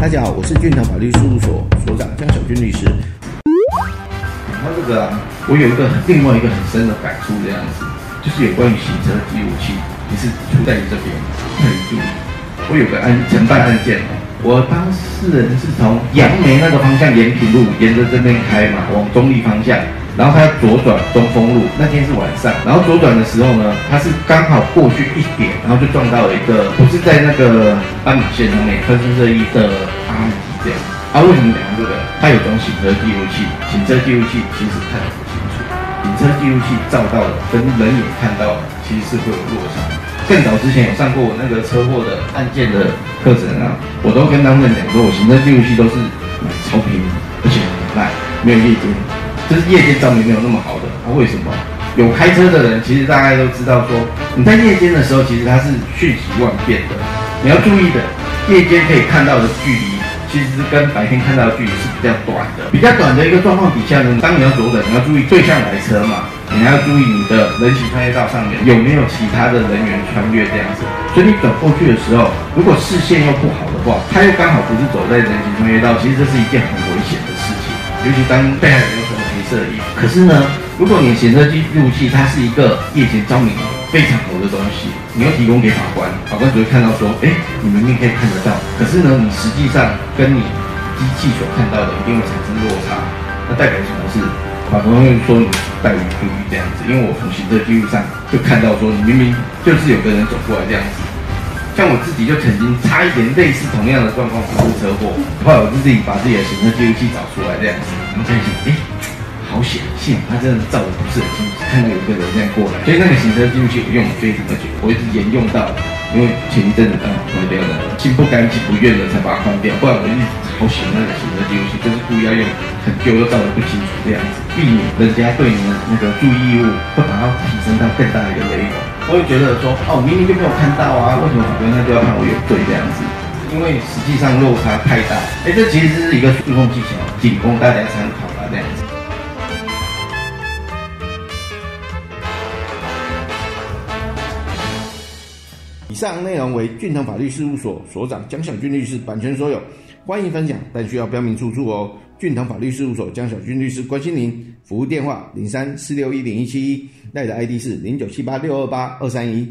大家好，我是俊腾法律事务所所长江小军律师。然后这个啊，我有一个另外一个很深的感触，这样子，就是有关于行车记录器，也是出在你这边，很注意。我有个案承办案件，我当事人是从杨梅那个方向延平路沿着这边开嘛，往中立方向，然后他要左转东风路，那天是晚上，然后左转的时候呢，他是刚好过去一点，然后就撞到了一个不是在那个斑马线上面分身热一的阿迪这样。啊，为什么讲这个？他有种行车记录器，行车记录器其实看得不清楚，行车记录器照到的跟人眼看到的其实是会有落差。更早之前有上过我那个车祸的案件的课程啊，我都跟他们讲说，我行车记录器都是超便宜，而且很烂，没有夜间，就是夜间照明没有那么好的。啊，为什么？有开车的人其实大家都知道说，你在夜间的时候，其实它是瞬息万变的，你要注意的，夜间可以看到的距离。其实是跟白天看到的距离是比较短的，比较短的一个状况底下呢，当你要左转，你要注意对向来车嘛，你还要注意你的人行穿越道上面有没有其他的人员穿越这样子。所以你转过去的时候，如果视线又不好的话，他又刚好不是走在人行穿越道，其实这是一件很危险的事情。尤其当被害人有什么黑色衣服，可是呢，如果你行车记录器它是一个夜间照明非常好的东西，你要提供给法官，法官只会看到说，哎，你明明可以看得到，可是呢，你实际上跟你机器所看到的一定会产生落差，那代表什么是？法官会说你带于故意这样子，因为我从行车记录上就看到说，你明明就是有个人走过来这样子，像我自己就曾经差一点类似同样的状况发生车祸，后来我就自己把自己的行车记录器找出来这样子，然后在想，哎。幸好他真的照的不是很清楚，看到有个人这样过来，所以那个行车记录器我用了非常的久，我一直沿用到，因为前一阵子刚好坏掉了，心不甘情不愿的才把它换掉，不然我一直好喜欢那个行车记录器，就是故意要用很旧又照的不清楚这样子，避免人家对你的那个注意义务会把它提升到更大的一个雷公。我会觉得说，哦，明明就没有看到啊，为什么法官那就要判我有罪这样子？因为实际上落差太大。哎，这其实是一个诉讼技巧，仅供大家参考吧，这样子。以上内容为俊腾法律事务所所长江小军律师版权所有，欢迎分享，但需要标明出处哦。俊腾法律事务所江小军律师关心您，服务电话零三四六一零一七一，赖的 ID 是零九七八六二八二三一。